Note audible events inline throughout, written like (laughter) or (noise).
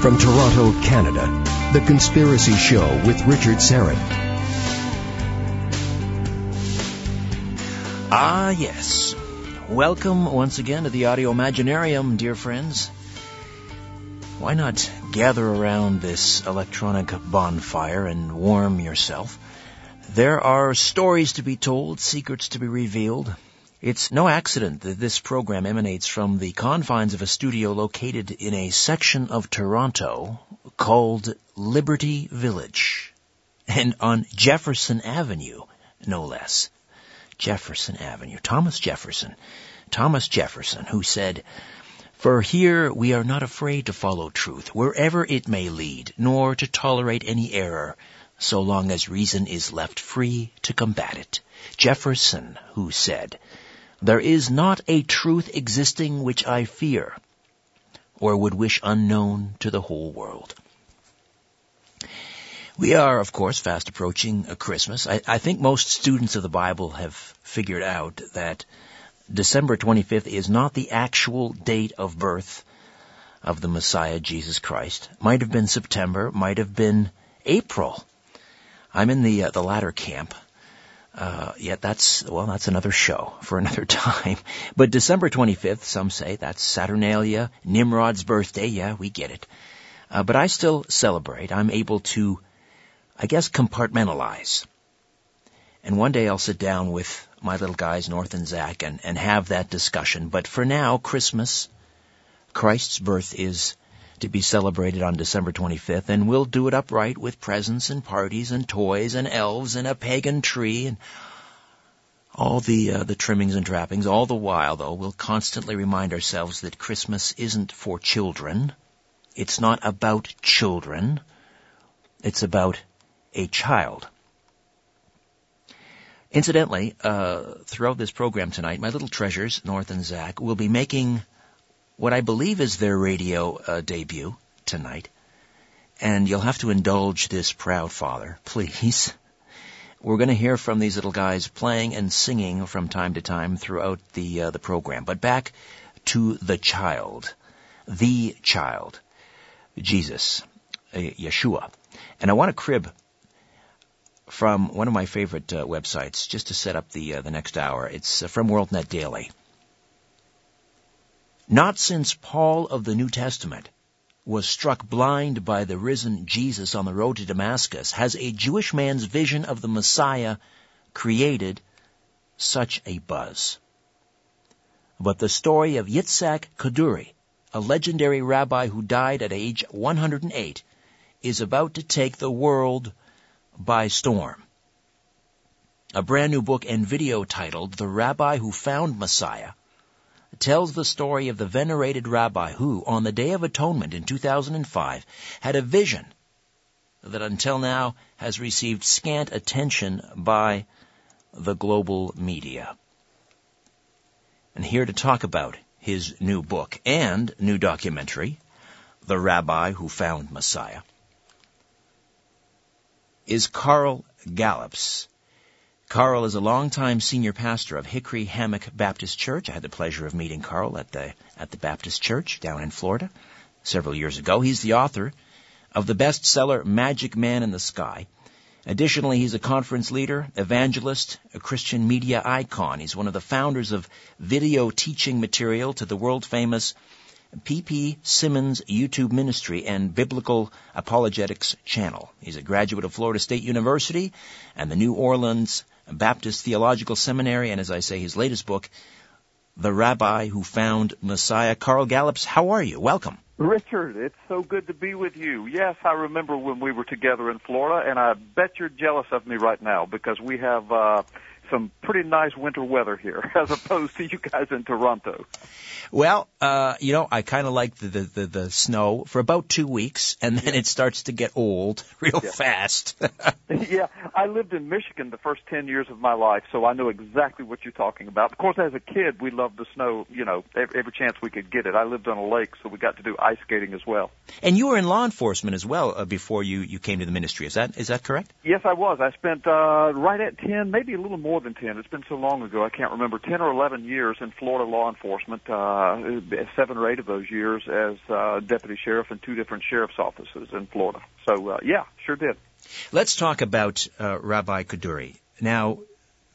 From Toronto, Canada, The Conspiracy Show with Richard Syrett. Ah, yes. Welcome once again to the Audio Imaginarium, dear friends. Why not gather around this electronic bonfire and warm yourself? There are stories to be told, secrets to be revealed. It's no accident that this program emanates from the confines of a studio located in a section of Toronto called Liberty Village and on Jefferson Avenue, no less. Jefferson Avenue. Thomas Jefferson. Thomas Jefferson, who said, For here we are not afraid to follow truth, wherever it may lead, nor to tolerate any error, so long as reason is left free to combat it. Jefferson, who said, There is not a truth existing which I fear, or would wish unknown to the whole world. We are, of course, fast approaching Christmas. I, I think most students of the Bible have figured out that December 25th is not the actual date of birth of the Messiah, Jesus Christ. Might have been September, might have been April. I'm in the uh, the latter camp. Uh, yet that's well, that's another show for (laughs) another time. But December 25th, some say that's Saturnalia, Nimrod's birthday. Yeah, we get it. Uh, but I still celebrate. I'm able to, I guess, compartmentalize. And one day I'll sit down with my little guys, North and Zach, and, and have that discussion. But for now, Christmas, Christ's birth is to be celebrated on December 25th, and we'll do it upright with presents and parties and toys and elves and a pagan tree and all the uh, the trimmings and trappings. All the while, though, we'll constantly remind ourselves that Christmas isn't for children. It's not about children. It's about a child. Incidentally, uh, throughout this program tonight, my little treasures, North and Zach, will be making what I believe is their radio uh, debut tonight. And you'll have to indulge this proud father, (laughs) please. We're going to hear from these little guys playing and singing from time to time throughout the uh, the program. But back to the child, the child, Jesus, uh, Yeshua. And I want to crib from one of my favorite uh, websites just to set up the uh, the next hour. It's uh, from WorldNet Daily. Not since Paul of the New Testament was struck blind by the risen Jesus on the road to Damascus has a Jewish man's vision of the Messiah created such a buzz. But the story of Yitzhak Kaduri, a legendary rabbi who died at age 108, is about to take the world by storm. A brand new book and video titled The Rabbi Who Found Messiah tells the story of the venerated rabbi who, on the Day of Atonement in 2005, had a vision that until now has received scant attention by the global media. And here to talk about his new book and new documentary, The Rabbi Who Found Messiah, is Carl Gallups, Carl is a longtime senior pastor of Hickory Hammock Baptist Church. I had the pleasure of meeting Carl at the at the Baptist Church down in Florida several years ago. He's the author of the bestseller Magic Man in the Sky. Additionally, he's a conference leader, evangelist, a Christian media icon. He's one of the founders of video teaching material to the world famous P.P. Simmons YouTube Ministry and Biblical Apologetics Channel. He's a graduate of Florida State University and the New Orleans Baptist Theological Seminary, and as I say, his latest book, The Rabbi Who Found Messiah. Carl Gallups, how are you? Welcome. Richard, it's so good to be with you. Yes, I remember when we were together in Florida, and I bet you're jealous of me right now because we have uh, some pretty nice winter weather here (laughs) as opposed to you guys in Toronto. Well, uh, you know, I kind of like the, the, the, the, snow for about two weeks and then yeah. it starts to get old (laughs) real yeah. fast. (laughs) yeah, I lived in Michigan the first 10 years of my life, so I know exactly what you're talking about. Of course, as a kid, we loved the snow, you know, every, every chance we could get it. I lived on a lake, so we got to do ice skating as well. And you were in law enforcement as well uh, before you, you came to the ministry. Is that, is that correct? Yes, I was. I spent, uh, right at 10, maybe a little more more than 10. It's been so long ago, I can't remember. 10 or 11 years in Florida law enforcement, uh, seven or eight of those years as uh, deputy sheriff in two different sheriff's offices in Florida. So, uh, yeah, sure did. Let's talk about uh, Rabbi Kaduri. Now,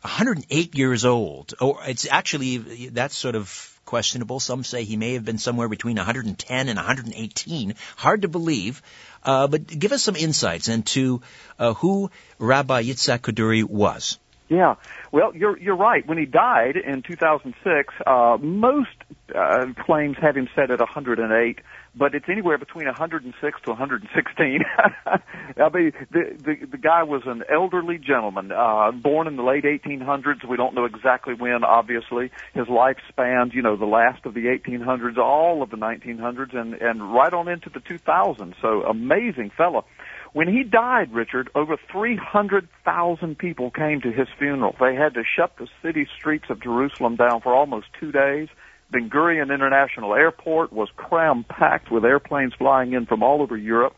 108 years old. Or it's actually, that's sort of questionable. Some say he may have been somewhere between 110 and 118. Hard to believe. Uh, but give us some insights into uh, who Rabbi Yitzhak Kaduri was. Yeah, well, you're you're right. When he died in 2006, uh, most uh, claims have him set at 108 but it's anywhere between 106 to 116. (laughs) I mean, the, the the guy was an elderly gentleman, uh, born in the late 1800s. We don't know exactly when. Obviously, his life spanned, you know, the last of the 1800s, all of the 1900s, and and right on into the 2000s. So amazing fellow. When he died, Richard, over 300,000 people came to his funeral. They had to shut the city streets of Jerusalem down for almost two days. Ben Gurion International Airport was cram packed with airplanes flying in from all over Europe.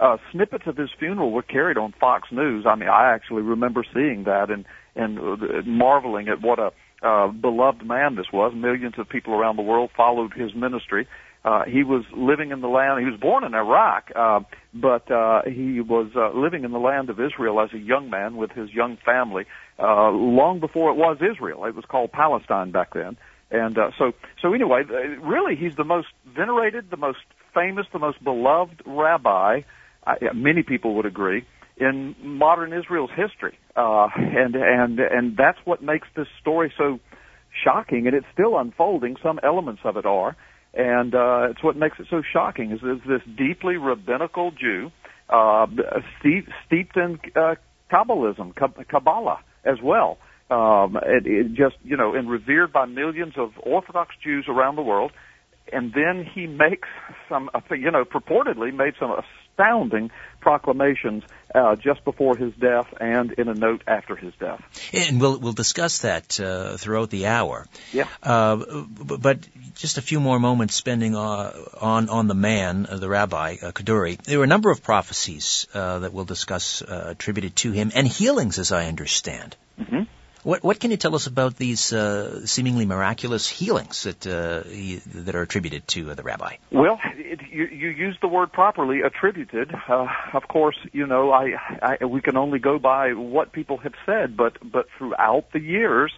Uh, snippets of his funeral were carried on Fox News. I mean, I actually remember seeing that and and uh, marveling at what a uh, beloved man this was. Millions of people around the world followed his ministry. Uh, he was living in the land. He was born in Iraq, uh, but uh, he was uh, living in the land of Israel as a young man with his young family. Uh, long before it was Israel, it was called Palestine back then. And uh, so, so anyway, really, he's the most venerated, the most famous, the most beloved rabbi. I, many people would agree in modern Israel's history, uh, and and and that's what makes this story so shocking. And it's still unfolding. Some elements of it are, and uh, it's what makes it so shocking. Is, is this deeply rabbinical Jew, uh, steeped, in uh, Kabbalism, Kabbalah as well um, it, it just you know, and revered by millions of Orthodox Jews around the world. And then he makes some, you know, purportedly made some astounding proclamations uh, just before his death and in a note after his death. And we'll we'll discuss that uh, throughout the hour. Yeah. Uh, but just a few more moments spending uh, on on the man, uh, the rabbi uh, Kaduri. There were a number of prophecies that we'll discuss attributed to him and healings, as I understand. Mm-hmm. What, what can you tell us about these uh, seemingly miraculous healings that uh, he, that are attributed to uh, the rabbi? Well, you, you used the word properly, attributed. Uh, of course, you know I, I we can only go by what people have said, but but throughout the years,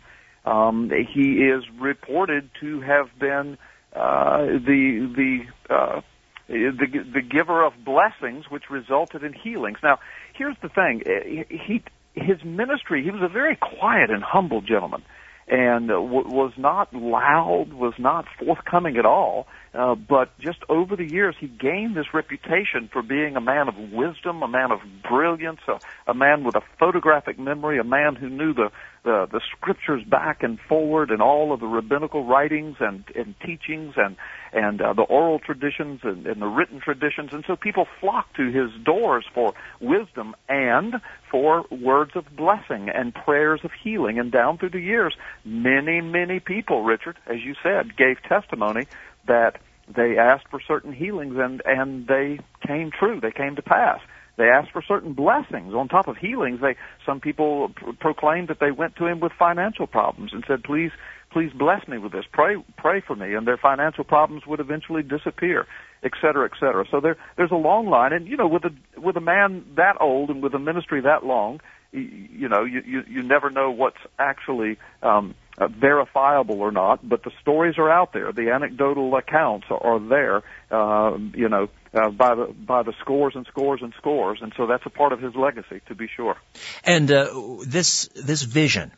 um, he is reported to have been uh, the the uh, the the giver of blessings, which resulted in healings. Now, here's the thing: he his ministry, he was a very quiet and humble gentleman and uh, was not loud, was not forthcoming at all. Uh, but just over the years, he gained this reputation for being a man of wisdom, a man of brilliance, a, a man with a photographic memory, a man who knew the, the, the scriptures back and forward and all of the rabbinical writings and, and teachings and, and uh, the oral traditions and, and the written traditions. And so people flocked to his doors for wisdom and for words of blessing and prayers of healing. And down through the years, many, many people, Richard, as you said, gave testimony that they asked for certain healings and, and they came true. They came to pass. They asked for certain blessings on top of healings. They, some people pr- proclaimed that they went to him with financial problems and said, please, please bless me with this. Pray, pray for me. And their financial problems would eventually disappear, et cetera, et cetera. So there, there's a long line. And, you know, with a, with a man that old and with a ministry that long, you, you know, you, you, you never know what's actually, um, uh, verifiable or not, but the stories are out there. The anecdotal accounts are, are there, uh, you know, uh, by the by the scores and scores and scores, and so that's a part of his legacy, to be sure. And uh, this this vision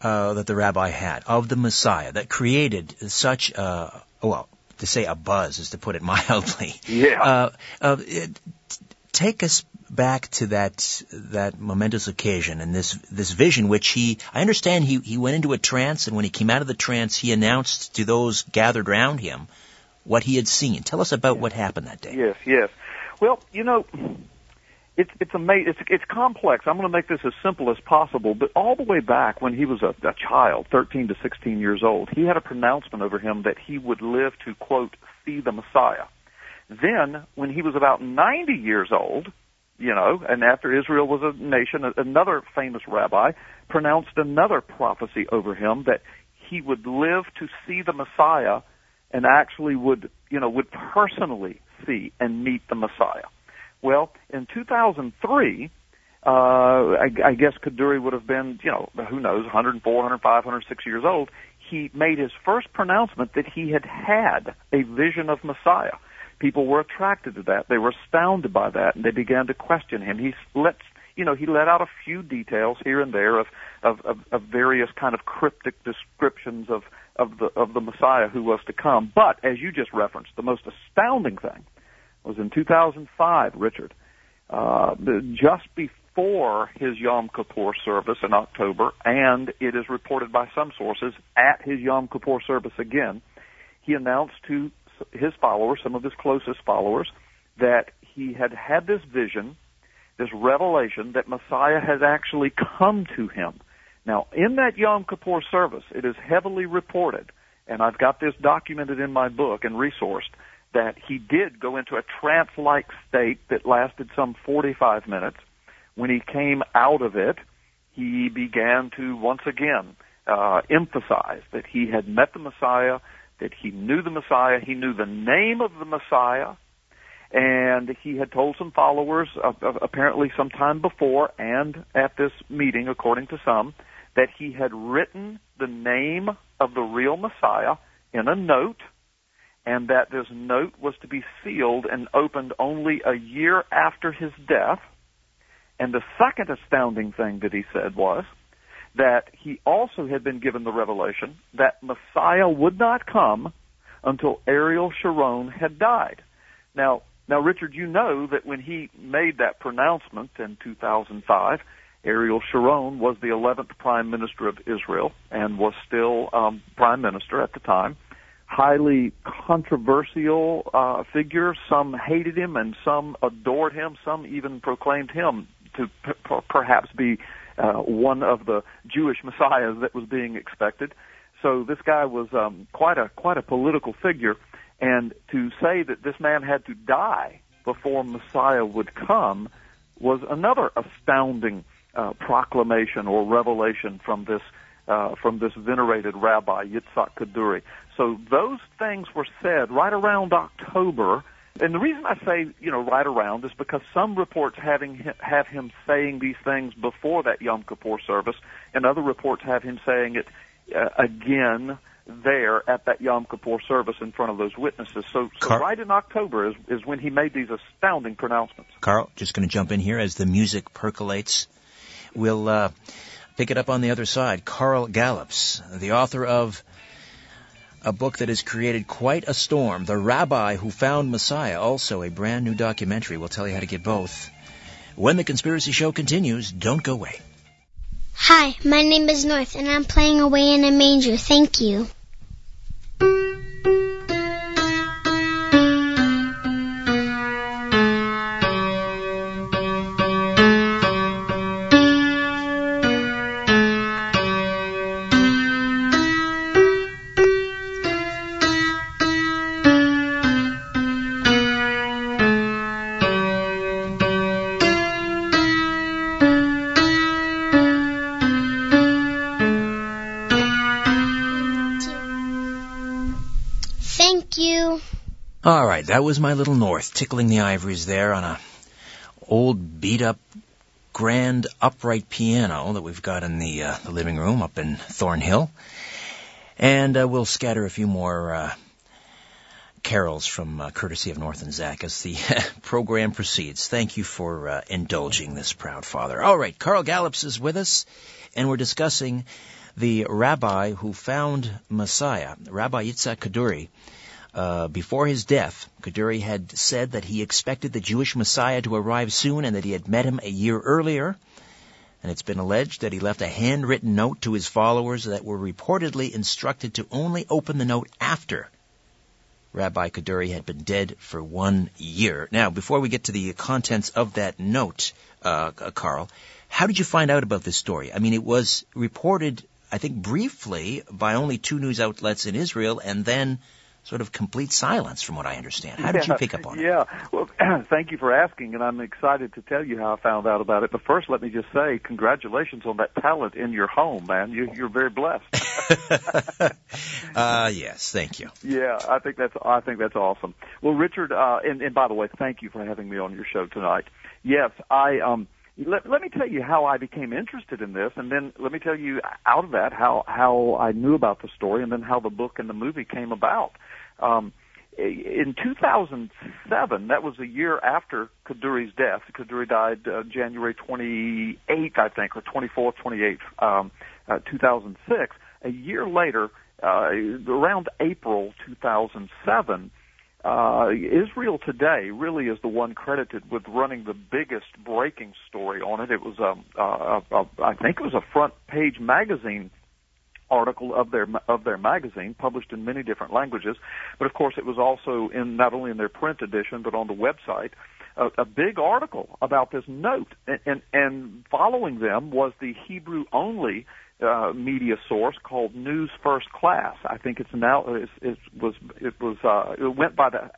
uh, that the rabbi had of the Messiah that created such a well to say a buzz is to put it (laughs) mildly. Yeah. It, take us back to that that momentous occasion and this this vision which he I understand he he went into a trance and when he came out of the trance he announced to those gathered around him what he had seen. Tell us about what happened that day. Yes, yes. Well, you know, it's it's amazing. It's it's complex. I'm going to make this as simple as possible. But all the way back when he was a, a child, 13 to 16 years old, he had a pronouncement over him that he would live to quote see the Messiah. Then, when he was about 90 years old, you know, and after Israel was a nation, another famous rabbi pronounced another prophecy over him that he would live to see the Messiah and actually would, you know, would personally see and meet the Messiah. Well, in 2003, uh, I, I guess Kaduri would have been, you know, who knows, 104, 105, 106 years old. He made his first pronouncement that he had had a vision of Messiah. People were attracted to that. They were astounded by that, and they began to question him. He let, you know, he let out a few details here and there of of, of, of various kind of cryptic descriptions of of the of the Messiah who was to come. But as you just referenced, the most astounding thing was in 2005, Richard, uh, just before his Yom Kippur service in October, and it is reported by some sources at his Yom Kippur service again, he announced to his followers, some of his closest followers, that he had had this vision, this revelation that Messiah has actually come to him. Now, in that Yom Kippur service, it is heavily reported, and I've got this documented in my book and resourced, that he did go into a trance-like state that lasted some 45 minutes. When he came out of it, he began to once again uh, emphasize that he had met the Messiah, that he knew the Messiah, he knew the name of the Messiah, and he had told some followers, uh, uh, apparently sometime before and at this meeting, according to some, that he had written the name of the real Messiah in a note, and that this note was to be sealed and opened only a year after his death. And the second astounding thing that he said was that he also had been given the revelation that Messiah would not come until Ariel Sharon had died. Now, now, Richard, you know that when he made that pronouncement in 2005, Ariel Sharon was the 11th Prime Minister of Israel and was still um, Prime Minister at the time. Highly controversial uh, figure. Some hated him and some adored him. Some even proclaimed him to p- perhaps be uh, one of the Jewish messiahs that was being expected. So this guy was um, quite a quite a political figure, and to say that this man had to die before Messiah would come was another astounding uh, proclamation or revelation from this uh, from this venerated rabbi Yitzhak Kaduri. So those things were said right around October. And the reason I say, you know, right around is because some reports having have him saying these things before that Yom Kippur service, and other reports have him saying it uh, again there at that Yom Kippur service in front of those witnesses. So, so Car- right in October is, is when he made these astounding pronouncements. Carl, just going to jump in here as the music percolates. We'll uh, pick it up on the other side. Carl Gallups, the author of a book that has created quite a storm, The Rabbi Who Found Messiah, also a brand new documentary. We'll tell you how to get both. When the Conspiracy Show continues, don't go away. Hi, my name is North, and I'm playing away in a manger. Thank you. That was my little North tickling the ivories there on a old beat up grand upright piano that we've got in the, uh, the living room up in Thornhill. And uh, we'll scatter a few more uh, carols from uh, courtesy of North and Zach as the (laughs) program proceeds. Thank you for uh, indulging this proud father. All right, Carl Gallups is with us, and we're discussing the rabbi who found Messiah, Rabbi Yitzhak Kaduri. Uh, before his death, Kaduri had said that he expected the Jewish Messiah to arrive soon and that he had met him a year earlier. And it's been alleged that he left a handwritten note to his followers that were reportedly instructed to only open the note after Rabbi Kaduri had been dead for one year. Now, before we get to the contents of that note, uh, Carl, how did you find out about this story? I mean, it was reported, I think, briefly by only two news outlets in Israel, and then sort of complete silence, from what I understand. How did yeah, you pick up on it? Yeah, well, (clears throat) thank you for asking, and I'm excited to tell you how I found out about it. But first, let me just say, congratulations on that talent in your home, man. You, you're very blessed. uh, (laughs) (laughs) yes, thank you. Yeah, I think that's I think that's awesome. Well, Richard, uh, and, and by the way, thank you for having me on your show tonight. Yes, I um let, let me tell you how I became interested in this, and then let me tell you out of that how how I knew about the story, and then how the book and the movie came about. Um, in 2007, that was a year after Kaduri's death. Kaduri died uh, January 28th, I think, or 24th, 28th, um, uh, 2006. A year later, uh, around April 2007 uh, Israel Today really is the one credited with running the biggest breaking story on it. It was a, a, a, I think it was a front page magazine article of their of their magazine, published in many different languages. But of course, it was also in not only in their print edition but on the website. A, a big article about this note, and, and, and following them was the Hebrew only uh, media source called News First Class. I think it's now it, it was it was uh, it went by the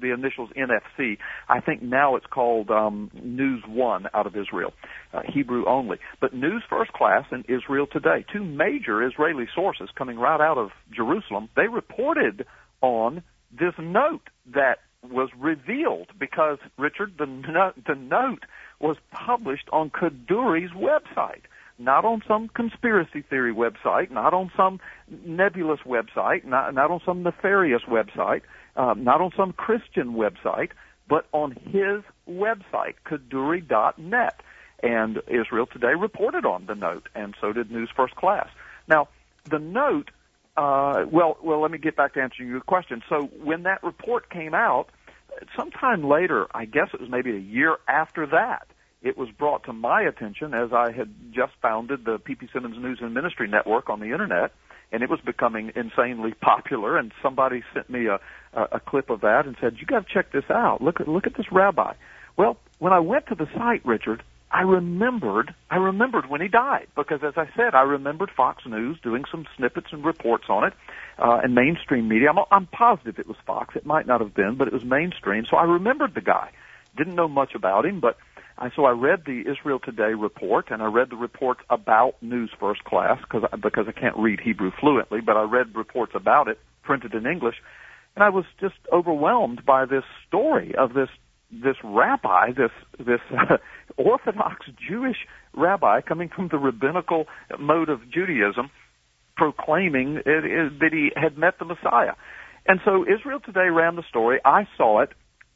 the initials NFC. I think now it's called um, News One out of Israel, uh, Hebrew only. But News First Class and Israel Today, two major Israeli sources coming right out of Jerusalem, they reported on this note that was revealed because Richard the note, the note was published on Kaduri's website not on some conspiracy theory website, not on some nebulous website, not, not on some nefarious website, um, not on some Christian website, but on his website, Kaduri.net. And Israel Today reported on the note, and so did News First Class. Now, the note, uh, well, well, let me get back to answering your question. So when that report came out, sometime later, I guess it was maybe a year after that, it was brought to my attention as I had just founded the P.P. Simmons News and Ministry Network on the internet, and it was becoming insanely popular. And somebody sent me a, a, a clip of that and said, "You got to check this out. Look at look at this rabbi." Well, when I went to the site, Richard, I remembered I remembered when he died because, as I said, I remembered Fox News doing some snippets and reports on it, uh, and mainstream media. I'm, I'm positive it was Fox. It might not have been, but it was mainstream. So I remembered the guy. Didn't know much about him, but I, so I read the Israel Today report, and I read the reports about News First Class because because I can't read Hebrew fluently, but I read reports about it printed in English, and I was just overwhelmed by this story of this this rabbi, this this uh, (laughs) Orthodox Jewish rabbi coming from the rabbinical mode of Judaism, proclaiming it, it, that he had met the Messiah. And so Israel Today ran the story. I saw it.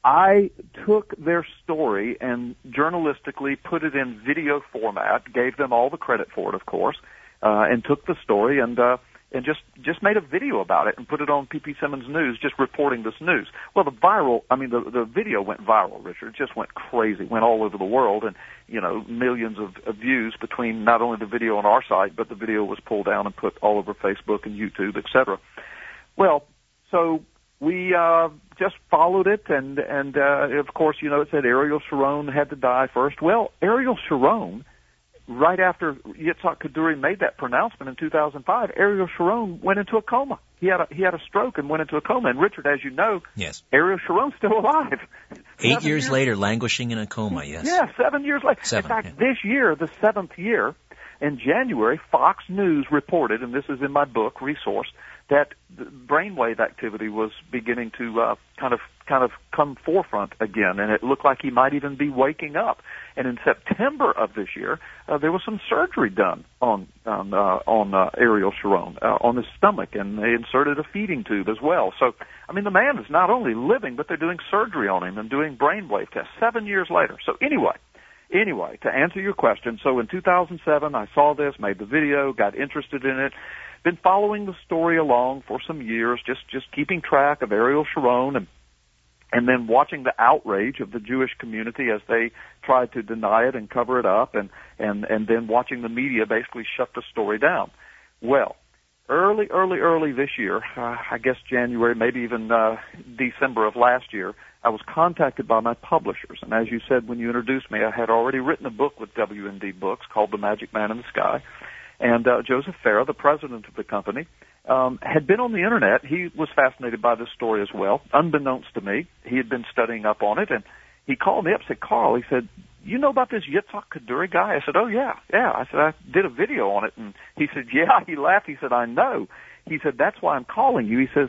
I took their story and journalistically put it in video format, gave them all the credit for it, of course, uh, and took the story and uh, and just just made a video about it and put it on PP Simmons News, just reporting this news. Well, the viral, I mean, the the video went viral. Richard just went crazy, went all over the world, and you know, millions of, of views between not only the video on our site, but the video was pulled down and put all over Facebook and YouTube, etc. Well, so we uh, just followed it, and and uh, of course, you know, it said Ariel Sharon had to die first. Well, Ariel Sharon, right after Yitzhak Kaduri made that pronouncement in 2005, Ariel Sharon went into a coma. He had a, he had a stroke and went into a coma. And Richard, as you know, yes, Ariel Sharon's still alive. Eight years, years, later, languishing in a coma. Yes. Yeah, seven years later. Seven, in fact, yeah. this year, the seventh year, in January, Fox News reported, and this is in my book, Resource that brainwave activity was beginning to uh, kind of kind of come forefront again, and it looked like he might even be waking up. And in September of this year, uh, there was some surgery done on on uh, on uh, Ariel Sharon uh, on his stomach, and they inserted a feeding tube as well. So, I mean, the man is not only living, but they're doing surgery on him and doing brainwave tests seven years later. So, anyway. Anyway, to answer your question, so in 2007 I saw this, made the video, got interested in it, been following the story along for some years, just just keeping track of Ariel Sharon and and then watching the outrage of the Jewish community as they tried to deny it and cover it up, and and and then watching the media basically shut the story down. Well, early, early, early this year, uh, I guess January, maybe even uh, December of last year, I was contacted by my publishers, and as you said when you introduced me, I had already written a book with WND Books called The Magic Man in the Sky and uh, Joseph Farah, the president of the company, um, had been on the internet. He was fascinated by this story as well. Unbeknownst to me, he had been studying up on it, and he called me up. Said, "Carl," he said, "You know about this Yitzhak Kaduri guy?" I said, "Oh yeah, yeah." I said, "I did a video on it," and he said, "Yeah." (laughs) He laughed. He said, "I know." He said, "That's why I'm calling you." He says,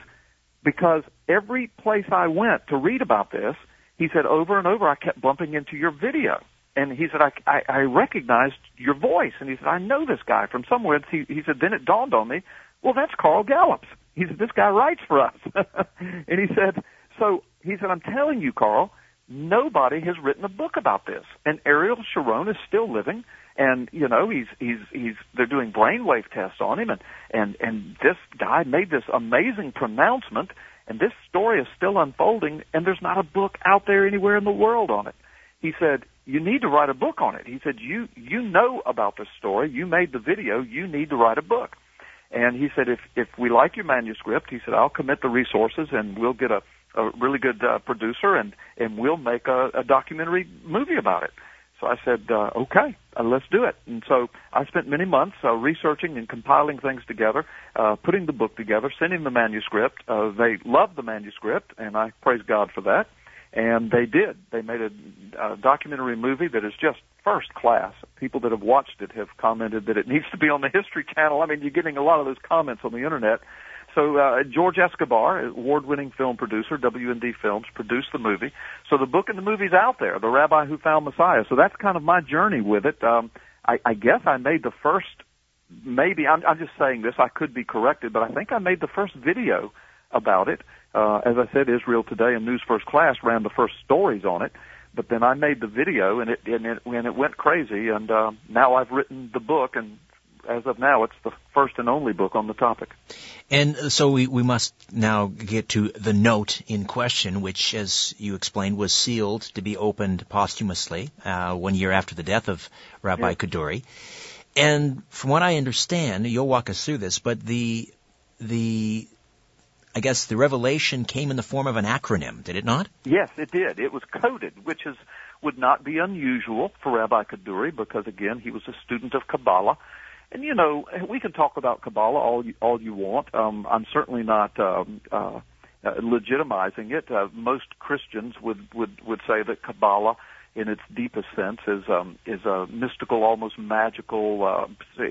"Because every place I went to read about this." he said over and over I kept bumping into your video. And he said, I, I, I recognized your voice. And he said, I know this guy from somewhere. He, he said, then it dawned on me, well, that's Carl Gallups. He said, this guy writes for us. (laughs) and he said, so he said, I'm telling you, Carl, nobody has written a book about this. And Ariel Sharon is still living. And, you know, he's, he's, he's, they're doing brainwave tests on him. And, and, and this guy made this amazing pronouncement and this story is still unfolding, and there's not a book out there anywhere in the world on it. He said, you need to write a book on it. He said, you, you know about this story. You made the video. You need to write a book. And he said, if, if we like your manuscript, he said, I'll commit the resources and we'll get a, a really good uh, producer and, and we'll make a, a documentary movie about it. So I said, uh, okay, uh, let's do it. And so I spent many months uh, researching and compiling things together, uh, putting the book together, sending the manuscript. Uh, they loved the manuscript, and I praise God for that. And they did. They made a, a documentary movie that is just first class. People that have watched it have commented that it (laughs) needs to be on the History Channel. I mean, you're getting a lot of those comments on the internet. So uh, George Escobar, award-winning film producer, WND Films, produced the movie. So the book and the movie's out there, The Rabbi Who Found Messiah. So that's kind of my journey with it. Um, I, I guess I made the first, maybe, I'm, I'm just saying this, I could be corrected, but I think I made the first video about it. Uh, as I said, Israel Today and News First Class ran the first stories on it but then I made the video and it and it and it went crazy and uh, now I've written the book and as of now, it's the first and only book on the topic. And so we, we must now get to the note in question, which, as you explained, was sealed to be opened posthumously uh, one year after the death of Rabbi yes. Kaduri. And from what I understand, you'll walk us through this, but the the I guess the revelation came in the form of an acronym, did it not? Yes, it did. It was coded, which is would not be unusual for Rabbi Kaduri because again, he was a student of Kabbalah and you know, we can talk about Kabbalah all you, all you want. Um, I'm certainly not um, uh, uh, legitimizing it. Uh, most Christians would would would say that Kabbalah, in its deepest sense, is um, is a mystical, almost magical. Uh,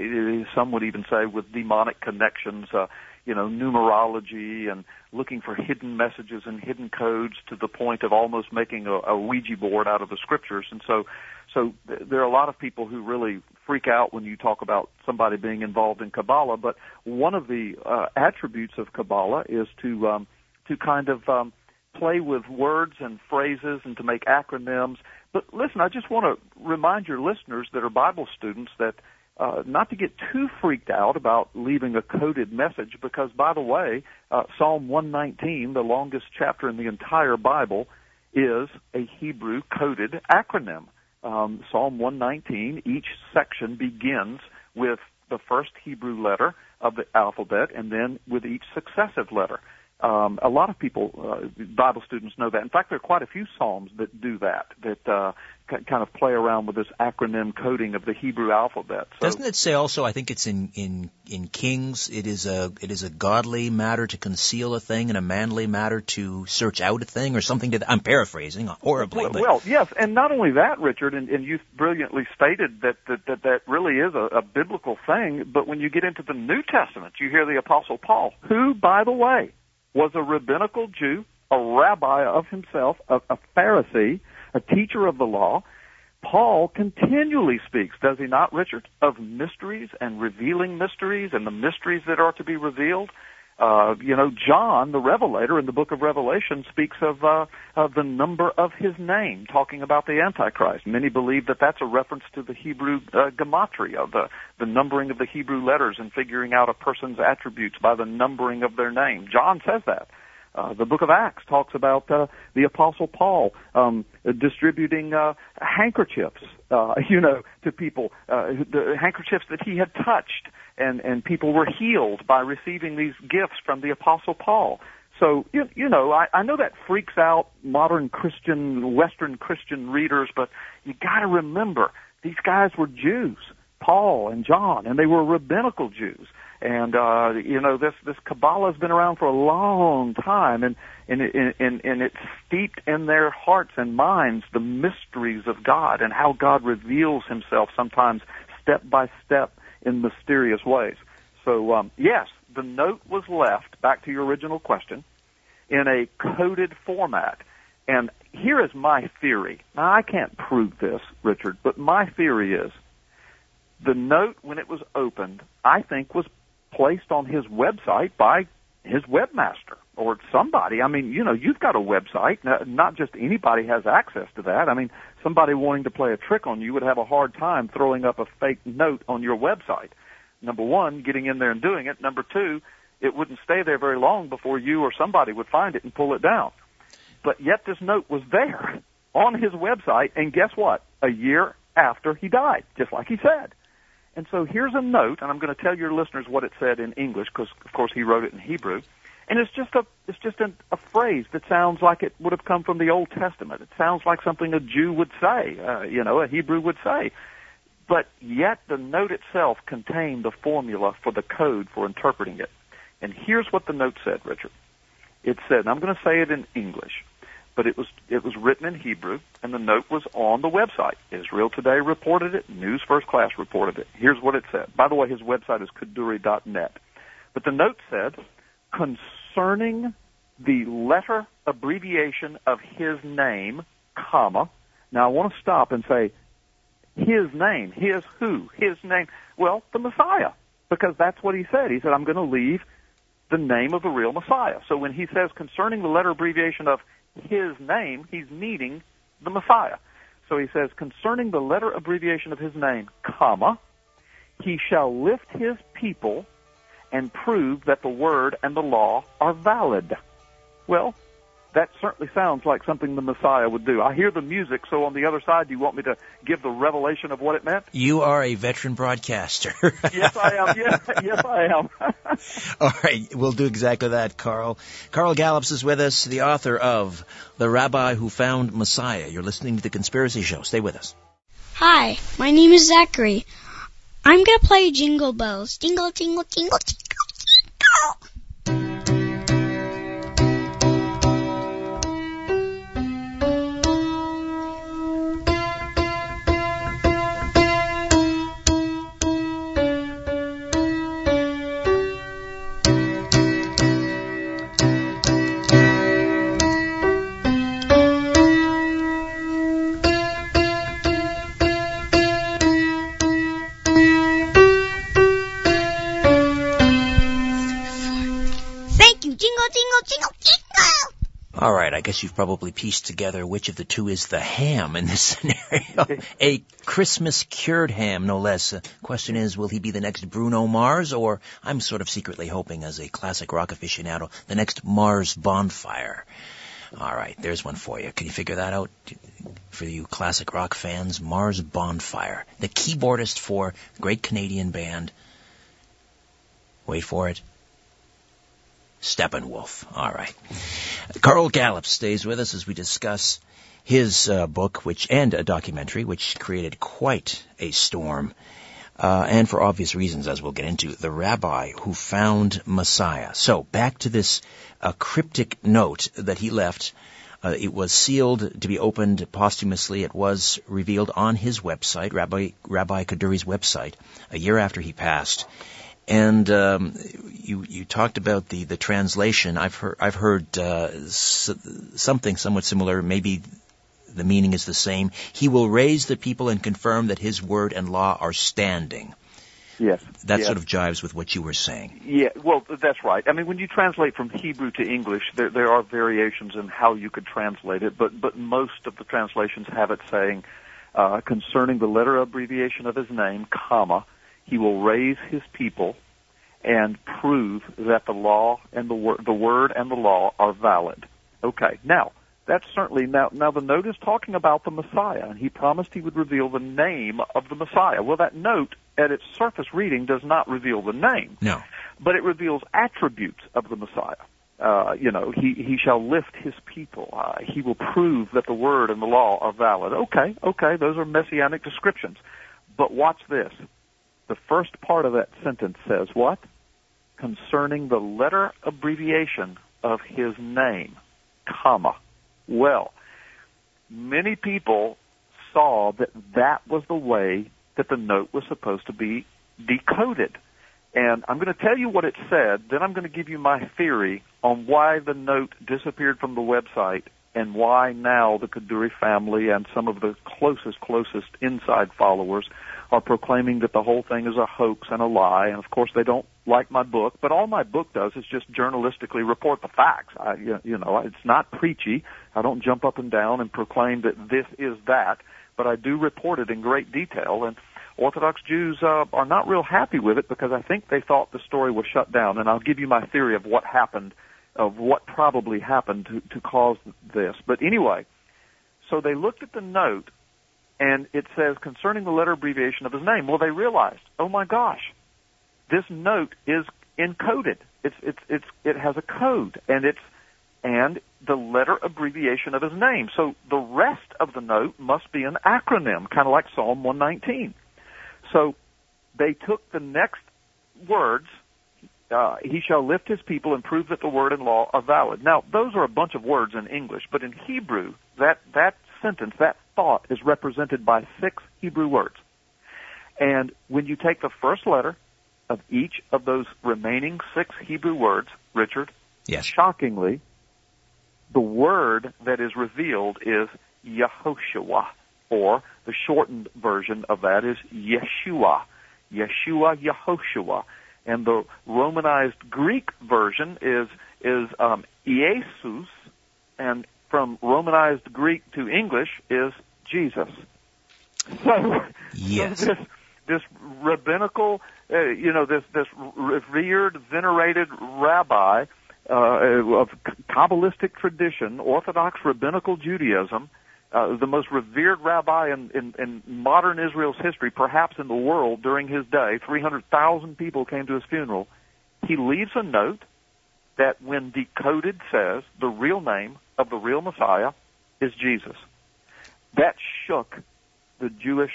some would even say with demonic connections. Uh, you know, numerology and looking for hidden messages and hidden codes to the point of almost making a, a Ouija board out of the scriptures. And so, so there are a lot of people who really freak out when you talk about somebody being involved in Kabbalah. But one of the uh, attributes of Kabbalah is to um, to kind of um, play with words and phrases and to make acronyms. But listen, I just want to remind your listeners that are Bible students that uh, not to get too freaked out about leaving a coded message, because by the way, uh, Psalm 119, the longest chapter in the entire Bible, is a Hebrew coded acronym um, Psalm 119, each section begins with the first Hebrew letter of the alphabet and then with each successive letter. Um, a lot of people, uh, Bible students know that. In fact, there are quite a few psalms that do that, that uh, kind of play around with this acronym coding of the Hebrew alphabet. So, Doesn't it say also? I think it's in in in Kings. It is a it is a godly matter to conceal a thing, and a manly matter to search out a thing, or something. To I'm paraphrasing horribly. Well, but. well yes, and not only that, Richard, and, and you brilliantly stated that that that, that really is a, a biblical thing. But when you get into the New Testament, you hear the Apostle Paul, who, by the way, was a rabbinical Jew, a rabbi of himself, a, a Pharisee, a teacher of the law. Paul continually speaks, does he not, Richard, of mysteries and revealing mysteries and the mysteries that are to be revealed? Uh, you know, John, the Revelator in the book of Revelation, speaks of, uh, of the number of his name, talking about the Antichrist. Many believe that that's a reference to the Hebrew uh, gematria, the, the numbering of the Hebrew letters and figuring out a person's attributes by the numbering of their name. John says that. Uh, the book of Acts talks about uh, the apostle Paul um, distributing uh, handkerchiefs, uh, (laughs) you know, to people, uh, the handkerchiefs that he had touched, and and people were healed by receiving these gifts from the apostle Paul. So you, you know, I, I know that freaks out modern Christian, Western Christian readers, but you got to remember these guys were Jews, Paul and John, and they were rabbinical Jews And uh, you know, this this Kabbalah has been around for a long time, and and and and it's steeped in their hearts and minds the mysteries of God and how God reveals Himself sometimes step by step in mysterious ways. So um, yes, the note was left. Back to your original question, in a coded format. And here is my theory. Now I can't prove this, Richard, but my theory is the note when it was opened, I think was placed on his website by his webmaster or somebody. I mean, you know, you've got a website. Not just anybody has access to that. I mean, somebody wanting to play a trick on you would have a hard time throwing up a fake note on your website. Number one, getting in there and doing it. Number two, it wouldn't stay there very long before you or somebody would find it and pull it down. But yet this note was there (laughs) on his website, and guess what? A year after he died, just like he said. And so here's a note, and I'm going to tell your listeners what it said in English, because of course he wrote it in Hebrew. And it's just a it's just a, a phrase that sounds like it would have come from the Old Testament. It sounds like something a Jew would say, uh, you know, a Hebrew would say. But yet the note itself contained the formula for the code for interpreting it. And here's what the note said, Richard. It said, I'm going to say it in English but it was it was written in Hebrew, and the note was on the website. Israel Today reported it. News First Class reported it. Here's what it said. By the way, his website is kaduri.net. But the note said, concerning the letter abbreviation of his name, comma. Now I want to stop and say, his name, his who, his name. Well, the Messiah, because that's what he said. He said, I'm going to leave the name of the real Messiah. So when he says concerning the letter abbreviation of his name, he's meeting the Messiah. So he says, concerning the letter abbreviation of his name, comma, he shall lift his people and prove that the word and the law are valid. Well, that certainly sounds like something the Messiah would do. I hear the music, so on the other side, do you want me to give the revelation of what it meant? You are a veteran broadcaster. (laughs) yes, I am. Yes, yes, I am. (laughs) All right, we'll do exactly that, Carl. Carl Gallups is with us, the author of The Rabbi Who Found Messiah. You're listening to The Conspiracy Show. Stay with us. Hi, my name is Zachary. I'm to play Jingle Bells. Jingle, jingle, jingle, jingle, jingle. Guess you've probably pieced together which of the two is the ham in this (laughs) scenario. a Christmas cured ham, no less. The question is, will he be the next Bruno Mars, or I'm sort of secretly hoping, as a classic rock aficionado, the next Mars Bonfire. All right, there's one for you. Can you figure that out? For you classic rock fans, Mars Bonfire, the keyboardist for great Canadian band. Wait for it. Steppenwolf. All right. Carl Gallup stays with us as we discuss his uh, book, which and a documentary, which created quite a storm, uh, and for obvious reasons, as we'll get into, the rabbi who found Messiah. So back to this uh, cryptic note that he left. Uh, it was sealed to be opened posthumously. It was revealed on his website, Rabbi Rabbi Kaduri's website, a year after he passed. And um, you you talked about the, the translation. I've heard I've heard uh, s- something somewhat similar. Maybe the meaning is the same. He will raise the people and confirm that His word and law are standing. Yes, that yes. sort of jives with what you were saying. Yeah, well, that's right. I mean, when you translate from Hebrew to English, there there are variations in how you could translate it, but but most of the translations have it saying uh, concerning the letter abbreviation of His name, comma he will raise his people and prove that the law and the word, the word and the law are valid. Okay. Now, that's certainly now now the note is talking about the Messiah and he promised he would reveal the name of the Messiah. Well that note at its surface reading does not reveal the name. No. But it reveals attributes of the Messiah. Uh, you know, he, he shall lift his people. Uh, he will prove that the word and the law are valid. Okay, okay, those are messianic descriptions. But watch this. The first part of that sentence says what? concerning the letter abbreviation of his name, comma. Well, many people saw that that was the way that the note was supposed to be decoded. And I'm going to tell you what it said, then I'm going to give you my theory on why the note disappeared from the website and why now the Kaduri family and some of the closest, closest inside followers are proclaiming that the whole thing is a hoax and a lie. And of course they don't like my book, but all my book does is just journalistically report the facts. I, you know, it's not preachy. I don't jump up and down and proclaim that this is that, but I do report it in great detail. And Orthodox Jews uh, are not real happy with it because I think they thought the story was shut down. And I'll give you my theory of what happened, of what probably happened to, to cause this. But anyway, so they looked at the note and it says concerning the letter abbreviation of his name. Well, they realized, oh my gosh, this note is encoded. It's it's it's it has a code and it's and the letter abbreviation of his name. So the rest of the note must be an acronym, kind of like Psalm 119. So they took the next words, uh, he shall lift his people and prove that the word and law are valid. Now, those are a bunch of words in English, but in Hebrew, that, that sentence, that thought is represented by six Hebrew words. And when you take the first letter of each of those remaining six Hebrew words, Richard, yes. shockingly, the word that is revealed is Yehoshua or the shortened version of that is Yeshua. Yeshua Yehoshua. And the Romanized Greek version is, is, um, Jesus, and from Romanized Greek to English is Jesus. So, yes. so this, this rabbinical, uh, you know, this, this revered, venerated rabbi, uh, of Kabbalistic tradition, Orthodox rabbinical Judaism, uh, the most revered rabbi in, in, in modern Israel's history, perhaps in the world during his day. 300,000 people came to his funeral. He leaves a note that when decoded says the real name of the real Messiah is Jesus. That shook the Jewish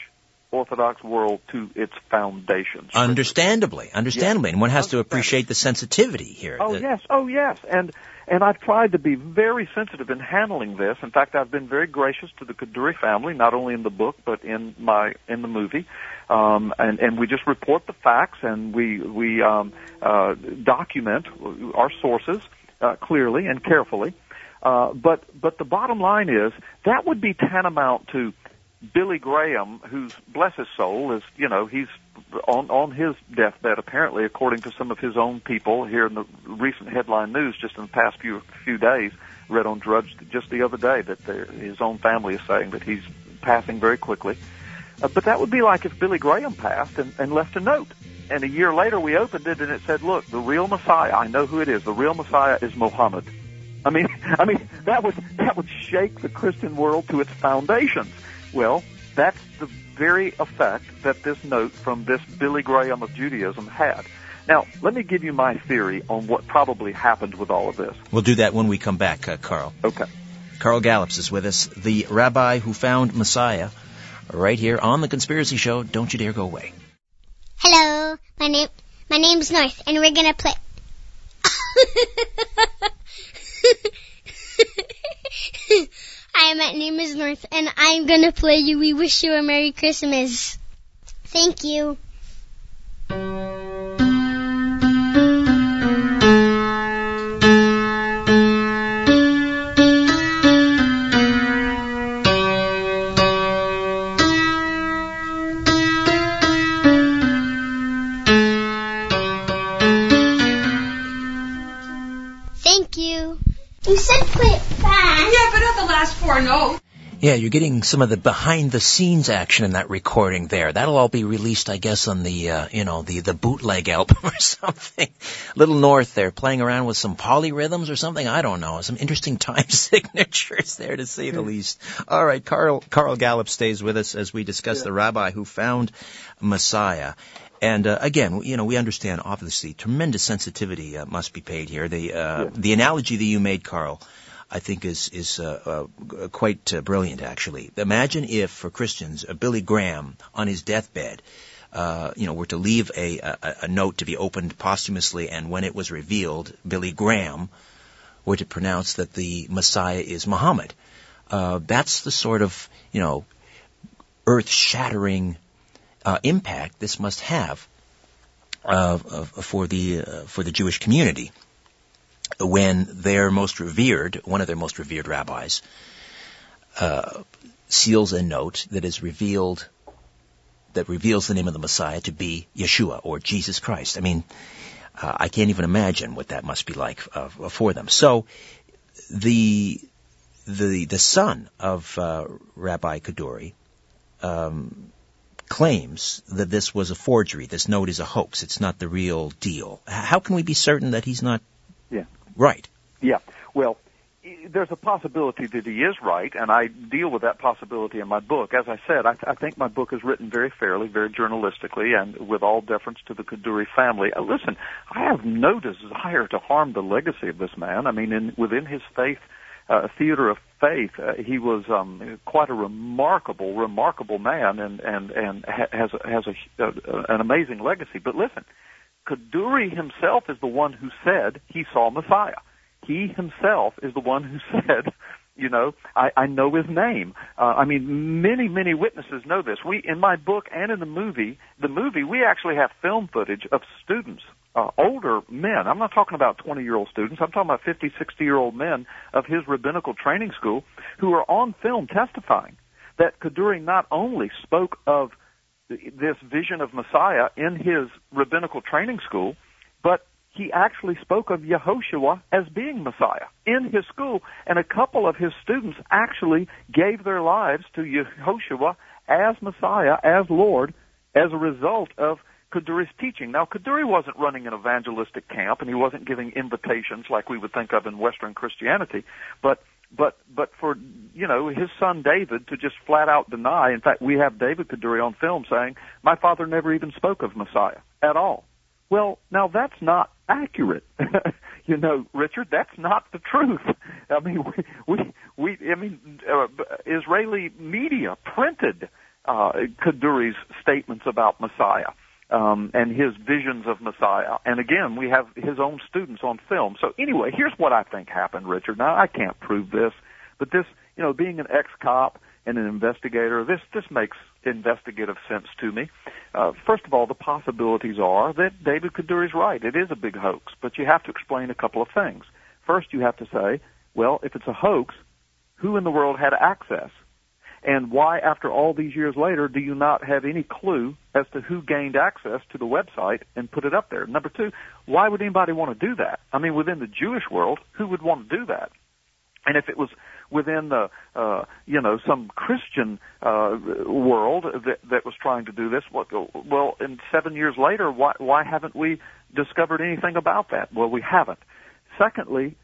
Orthodox world to its foundations. Understandably, understandably, yes. and one has to appreciate the sensitivity here. Oh yes, oh yes, and and I've tried to be very sensitive in handling this. In fact, I've been very gracious to the Kaduri family, not only in the book but in my in the movie. Um, and and we just report the facts and we we um, uh, document our sources uh, clearly and carefully. Uh, but but the bottom line is that would be tantamount to Billy Graham, who's bless his soul, is you know he's on on his deathbed apparently, according to some of his own people here in the recent headline news just in the past few few days. Read on Drudge just the other day that his own family is saying that he's passing very quickly. Uh, but that would be like if Billy Graham passed and, and left a note. And a year later we opened it and it said, look, the real Messiah, I know who it is. The real Messiah is Muhammad. I mean, (laughs) I mean, that would, that would shake the Christian world to its foundations. Well, that's the very effect that this note from this Billy Graham of Judaism had. Now, let me give you my theory on what probably happened with all of this. We'll do that when we come back, uh, Carl. Okay. Carl Gallups is with us, the rabbi who found Messiah, right here on the Conspiracy Show. Don't you dare go away. Hello, my name my name's North, and we're gonna play. (laughs) (laughs) Hi, my name is North, and I'm gonna play you We Wish You a Merry Christmas. Thank you. Thank you. You said play it fast. Yeah, but not the last four notes. Yeah, you're getting some of the behind the scenes action in that recording there. That'll all be released, I guess, on the, uh, you know, the, the bootleg album (laughs) or something. Little North there playing around with some polyrhythms or something. I don't know. Some interesting (laughs) time (laughs) signatures there to say the least. All right. Carl, Carl Gallup stays with us as we discuss yeah. the rabbi who found Messiah. And uh, again, you know, we understand obviously tremendous sensitivity uh, must be paid here. The uh, yeah. the analogy that you made, Carl, I think is is uh, uh, quite uh, brilliant. Actually, imagine if for Christians, Billy Graham on his deathbed uh, you know, were to leave a, a, a note to be opened posthumously, and when it was revealed, Billy Graham were to pronounce that the Messiah is Muhammad. Uh, that's the sort of, you know, earth-shattering uh, impact this must have uh, for the uh, for the Jewish community when their most revered, one of their most revered rabbis, uh, seals a note that is revealed that reveals the name of the Messiah to be Yeshua or Jesus Christ. I mean, uh, I can't even imagine what that must be like uh, for them. So, the the the son of Rabbi Kaduri um, claims that this was a forgery. This note is a hoax. It's not the real deal. How can we be certain that he's not? Yeah. Right. Yeah. Well, there's a possibility that he is right, and I deal with that possibility in my book. As I said, I, th- I think my book is written very fairly, very journalistically, and with all deference to the Kaduri family. Uh, listen, I have no desire to harm the legacy of this man. I mean, in, within his faith, uh, theater of faith, uh, he was um, quite a remarkable, remarkable man, and and and ha- has has a, an amazing legacy. But listen, Kaduri himself is the one who said he saw Messiah he himself is the one who (laughs) said, you know, I, I know his name. Uh, I mean, many, many witnesses know this. We, in my book and in the movie, the movie, we actually have film footage of students, uh, older men. I'm not talking about 20 year old students. I'm talking about 50, 60 year old men of his rabbinical training school who are on film testifying that Kaduri not only spoke of this vision of Messiah in his rabbinical training school, but he actually spoke of Yehoshua as being Messiah in his school, and a couple of his students actually gave their lives to Yehoshua as Messiah, as Lord, as a result of Kaduri's teaching. Now, Kaduri wasn't running an evangelistic camp, and he wasn't giving invitations like we would think of in Western Christianity, but but but for you know his son David to just flat out deny. In fact, we have David Kaduri on film saying, "My father never even spoke of Messiah at all." Well, now that's not accurate. (laughs) you know, Richard, that's not the truth. I mean, we, we, we I mean, uh, Israeli media printed uh, Kaduri's statements about Messiah. Um, and his visions of Messiah. And again, we have his own students on film. So anyway, here's what I think happened, Richard. Now I can't prove this, but this, you know, being an ex-cop and an investigator, this this makes investigative sense to me. Uh, first of all, the possibilities are that David Kaduri is right. It is a big hoax, but you have to explain a couple of things. First, you have to say, well, if it's a hoax, who in the world had access? And why, after all these years later, do you not have any clue as to who gained access to the website and put it up there? Number two, why would anybody want to do that? I mean, within the Jewish world, who would want to do that? And if it was within the uh, you know some Christian uh, world that that was trying to do this. what, Well, in seven years later, why why haven't we discovered anything about that? Well, we haven't. Secondly,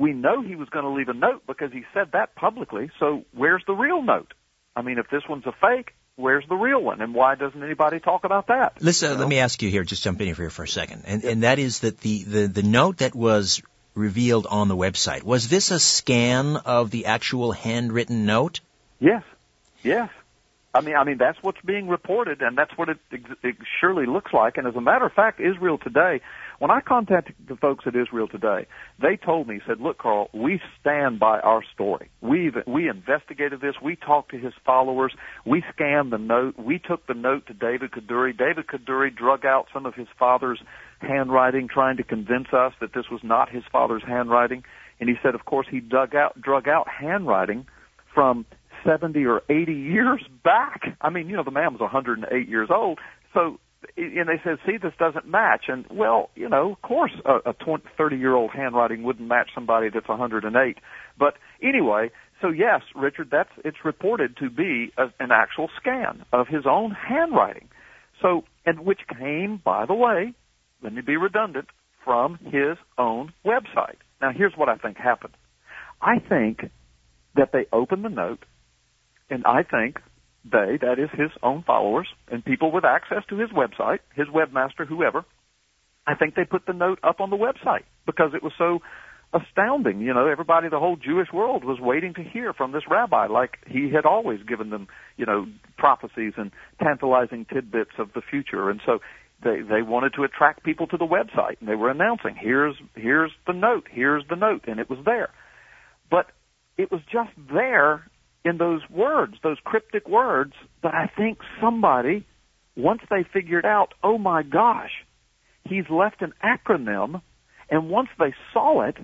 we know he was going to leave a note because he said that publicly. So where's the real note? I mean, if this one's a fake, where's the real one, and why doesn't anybody talk about that? Listen, you know? let me ask you here, just jump in here for a second, and, and that is that the, the, the note that was revealed on the website. Was this a scan of the actual handwritten note? Yes. Yes. I mean, I mean that's what's being reported, and that's what it, it surely looks like. And as a matter of fact, Israel Today when I contacted the folks at Israel Today, they told me, said, look, Carl, we stand by our story. We've, we investigated this. We talked to his followers. We scanned the note. We took the note to David Kaduri. David Kaduri drug out some of his father's handwriting, trying to convince us that this was not his father's handwriting. And he said, of course, he dug out, drug out handwriting from 70 or 80 years back. I mean, you know, the man was 108 years old. So and they said, see, this doesn't match. And well, you know, of course, a, a 20, 30 year old handwriting wouldn't match somebody that's 108. But anyway, so yes, Richard, that's, it's reported to be a, an actual scan of his own handwriting. So, and which came, by the way, let me be redundant, from his own website. Now here's what I think happened. I think that they opened the note, and I think they, that is his own followers and people with access to his website, his webmaster, whoever, I think they put the note up on the website because it was so astounding. You know, everybody, the whole Jewish world was waiting to hear from this rabbi, like he had always given them, you know, prophecies and tantalizing tidbits of the future. And so they they wanted to attract people to the website, and they were announcing, "Here's here's the note, here's the note," and it was there. But it was just there in those words, those cryptic words, that I think somebody, once they figured out, oh my gosh, he's left an acronym, and once they saw it,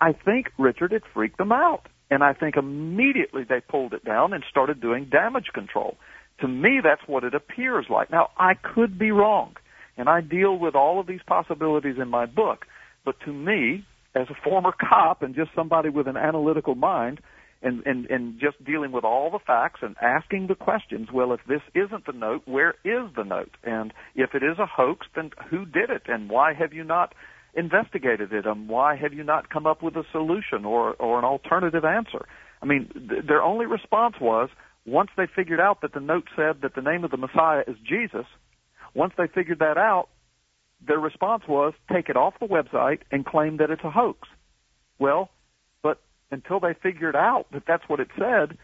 I think, Richard, it freaked them out. And I think immediately they pulled it down and started doing damage control. To me, that's what it appears like. Now, I could be wrong, and I deal with all of these possibilities in my book. But to me, as a former (laughs) cop and just somebody with an analytical mind, and, and, and just dealing with all the facts and asking the questions, well, if this isn't the note, where is the note? And if it is a hoax, then who did it? And why have you not investigated it? And why have you not come up with a solution or, or an alternative answer? I mean, th- their only response was, once they figured out that the note said that the name of the Messiah is Jesus, once they figured that out, their response was take it off the website and claim that it's a hoax. Well, until they figured out that that's what it said,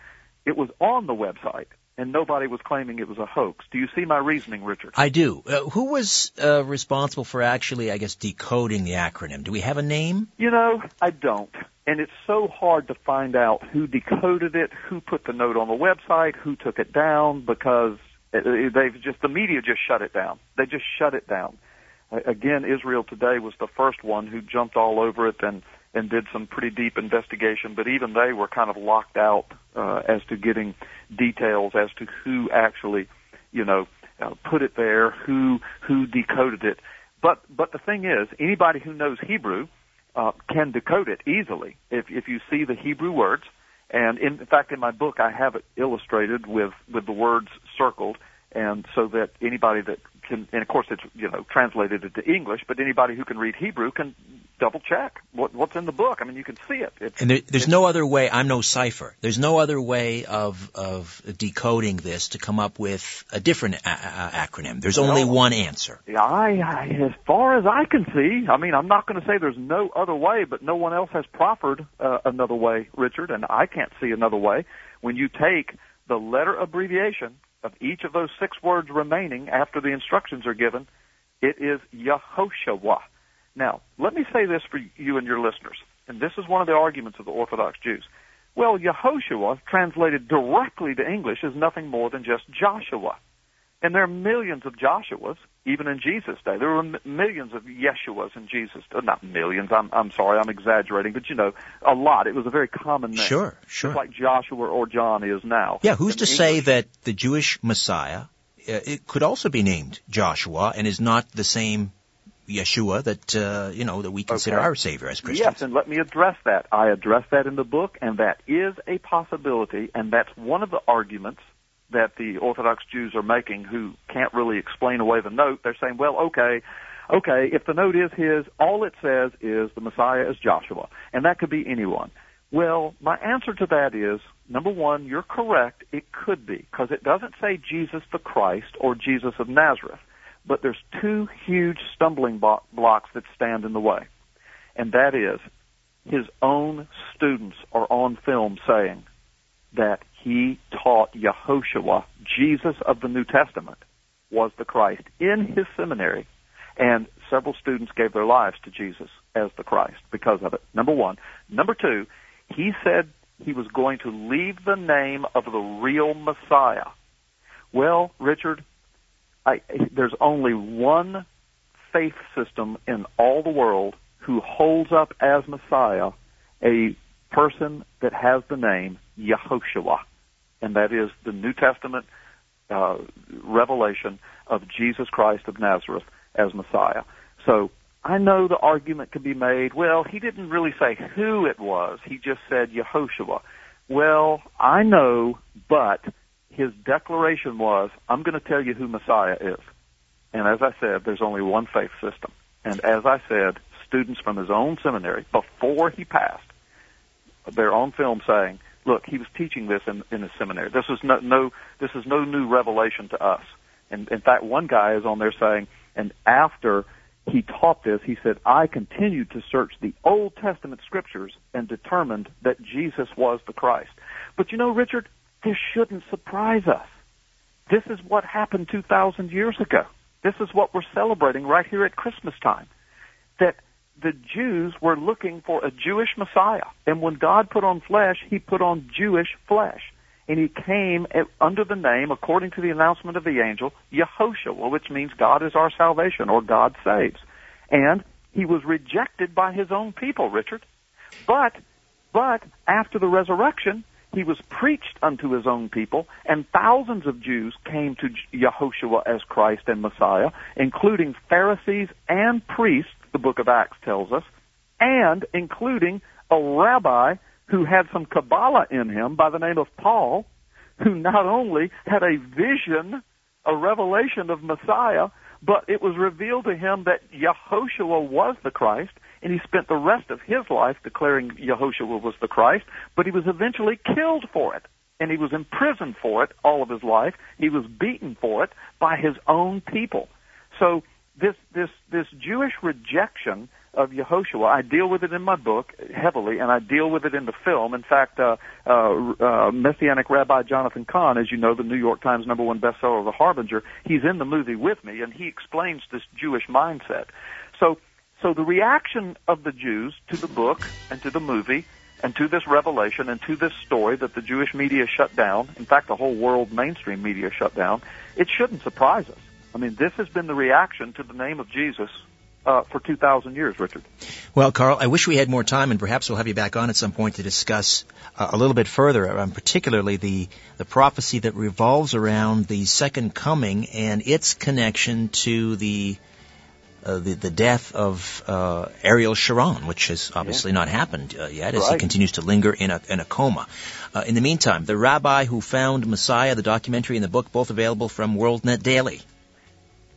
it was on the website and nobody was claiming it was a hoax. Do you see my reasoning, Richard? I do. Uh, who was uh, responsible for actually, I guess, decoding the acronym? Do we have a name? You know, I don't. And it's so hard to find out who decoded it, who put the note on the website, who took it down, because they've just, the media just shut it down. They just shut it down. Again, Israel Today was the first one who jumped all over it and and did some pretty deep investigation, but even they were kind of locked out uh, as to getting details as to who actually, you know, uh, put it there, who who decoded it. But but the thing is, anybody who knows Hebrew uh, can decode it easily if if you see the Hebrew words. And in, in fact, in my book, I have it illustrated with with the words circled, and so that anybody that can, and of course it's you know translated into English, but anybody who can read Hebrew can double check what, what's in the book. I mean, you can see it. It's, and there, there's no other way. I'm no cipher. There's no other way of of decoding this to come up with a different a- a- acronym. There's only one answer. I, I, as far as I can see, I mean, I'm not going to say there's no other way, but no one else has proffered uh, another way, Richard, and I can't see another way. When you take the letter abbreviation of each of those six words remaining after the instructions are given, it is Yehoshua. Now, let me say this for you and your listeners, and this is one of the arguments of the Orthodox Jews. Well, Yehoshua, translated directly to English, is nothing more than just Joshua. And there are millions of Joshuas, even in Jesus' day. There were m- millions of Yeshuas in Jesus' uh, Not millions, I'm, I'm sorry, I'm exaggerating, but you know, a lot. It was a very common name. Sure, sure. Just like Joshua or John is now. Yeah, who's to English. say that the Jewish Messiah, uh, it could also be named Joshua and is not the same Yeshua that uh, you know that we consider Okay. our Savior as Christians. Yes, and let me address that. I address that in the book, and that is a possibility, and that's one of the arguments that the Orthodox Jews are making who can't really explain away the note. They're saying, well, okay, okay, if the note is his, all it says is the Messiah is Joshua, and that could be anyone. Well, my answer to that is, number one, you're correct, it could be, because it doesn't say Jesus the Christ or Jesus of Nazareth. But there's two huge stumbling blocks that stand in the way. And that is, his own students are on film saying that he taught Yehoshua, Jesus of the New Testament, was the Christ in his seminary. And several students gave their lives to Jesus as the Christ because of it. Number one. Number two, he said he was going to leave the name of the real Messiah. Well, Richard, I, there's only one faith system in all the world who holds up as Messiah a person that has the name Yehoshua, and that is the New Testament uh, revelation of Jesus Christ of Nazareth as Messiah. So I know the argument could be made, well, he didn't really say who it was. He just said Yehoshua. Well, I know, but his declaration was, I'm going to tell you who Messiah is. And as I said, there's only one faith system. And as I said, students from his own seminary, before he passed, they're on film saying, look, he was teaching this in, in his seminary. This is no, no, this is no new revelation to us. And in fact, one guy is on there saying, and after he taught this. He said, I continued to search the Old Testament scriptures and determined that Jesus was the Christ. But you know, Richard, this shouldn't surprise us. This is what happened 2,000 years ago. This is what we're celebrating right here at Christmas time. The Jews were looking for a Jewish Messiah. And when God put on flesh, He put on Jewish flesh. And He came under the name, according to the announcement of the angel, Yehoshua, which means God is our salvation or God saves. And He was rejected by His own people, Richard. But, but after the resurrection, he was preached unto his own people, and thousands of Jews came to Yehoshua as Christ and Messiah, including Pharisees and priests, the book of Acts tells us, and including a rabbi who had some Kabbalah in him by the name of Paul, who not only had a vision, a revelation of Messiah, but it was revealed to him that Yehoshua was the Christ, and he spent the rest of his life declaring Yehoshua was the Christ, but he was eventually killed for it. And he was imprisoned for it all of his life. He was beaten for it by his own people. So this this this Jewish rejection of Yehoshua, I deal with it in my book heavily, and I deal with it in the film. In fact, uh, uh, uh, Messianic Rabbi Jonathan Cahn, as you know, the New York Times number one bestseller, The Harbinger, he's in the movie with me, and he explains this Jewish mindset. So so the reaction of the Jews to the book and to the movie and to this revelation and to this story that the Jewish media shut down, in fact, the whole world mainstream media shut down, it shouldn't surprise us. I mean, this has been the reaction to the name of Jesus uh, for 2,000 years, Richard. Well, Carl, I wish we had more time, and perhaps we'll have you back on at some point to discuss uh, a little bit further, um, particularly the, the prophecy that revolves around the second coming and its connection to the uh, the, the death of uh, Ariel Sharon, which has obviously yeah. not happened uh, yet, as right. he continues to linger in a, in a coma. Uh, in the meantime, The Rabbi Who Found Messiah, the documentary and the book, both available from WorldNet Daily.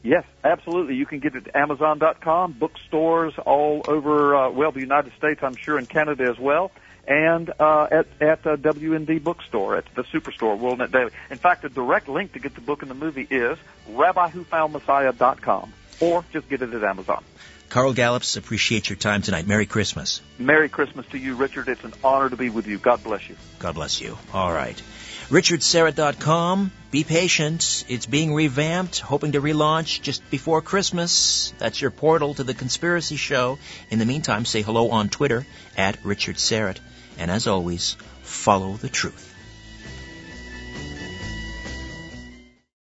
Yes, absolutely. You can get it at Amazon.com, bookstores all over, uh, well, the United States, I'm sure, in Canada as well, and uh, at at uh, WND Bookstore, at the Superstore, WorldNet Daily. In fact, a direct link to get the book and the movie is RabbiWhoFoundMessiah.com or just get it at Amazon. Carl Gallups, appreciate your time tonight. Merry Christmas. Merry Christmas to you, Richard. It's an honor to be with you. God bless you. God bless you. All right. RichardSyrett.com. Be patient. It's being revamped, hoping to relaunch just before Christmas. That's your portal to the conspiracy show. In the meantime, say hello on Twitter at Richard Syrett. And as always, follow the truth.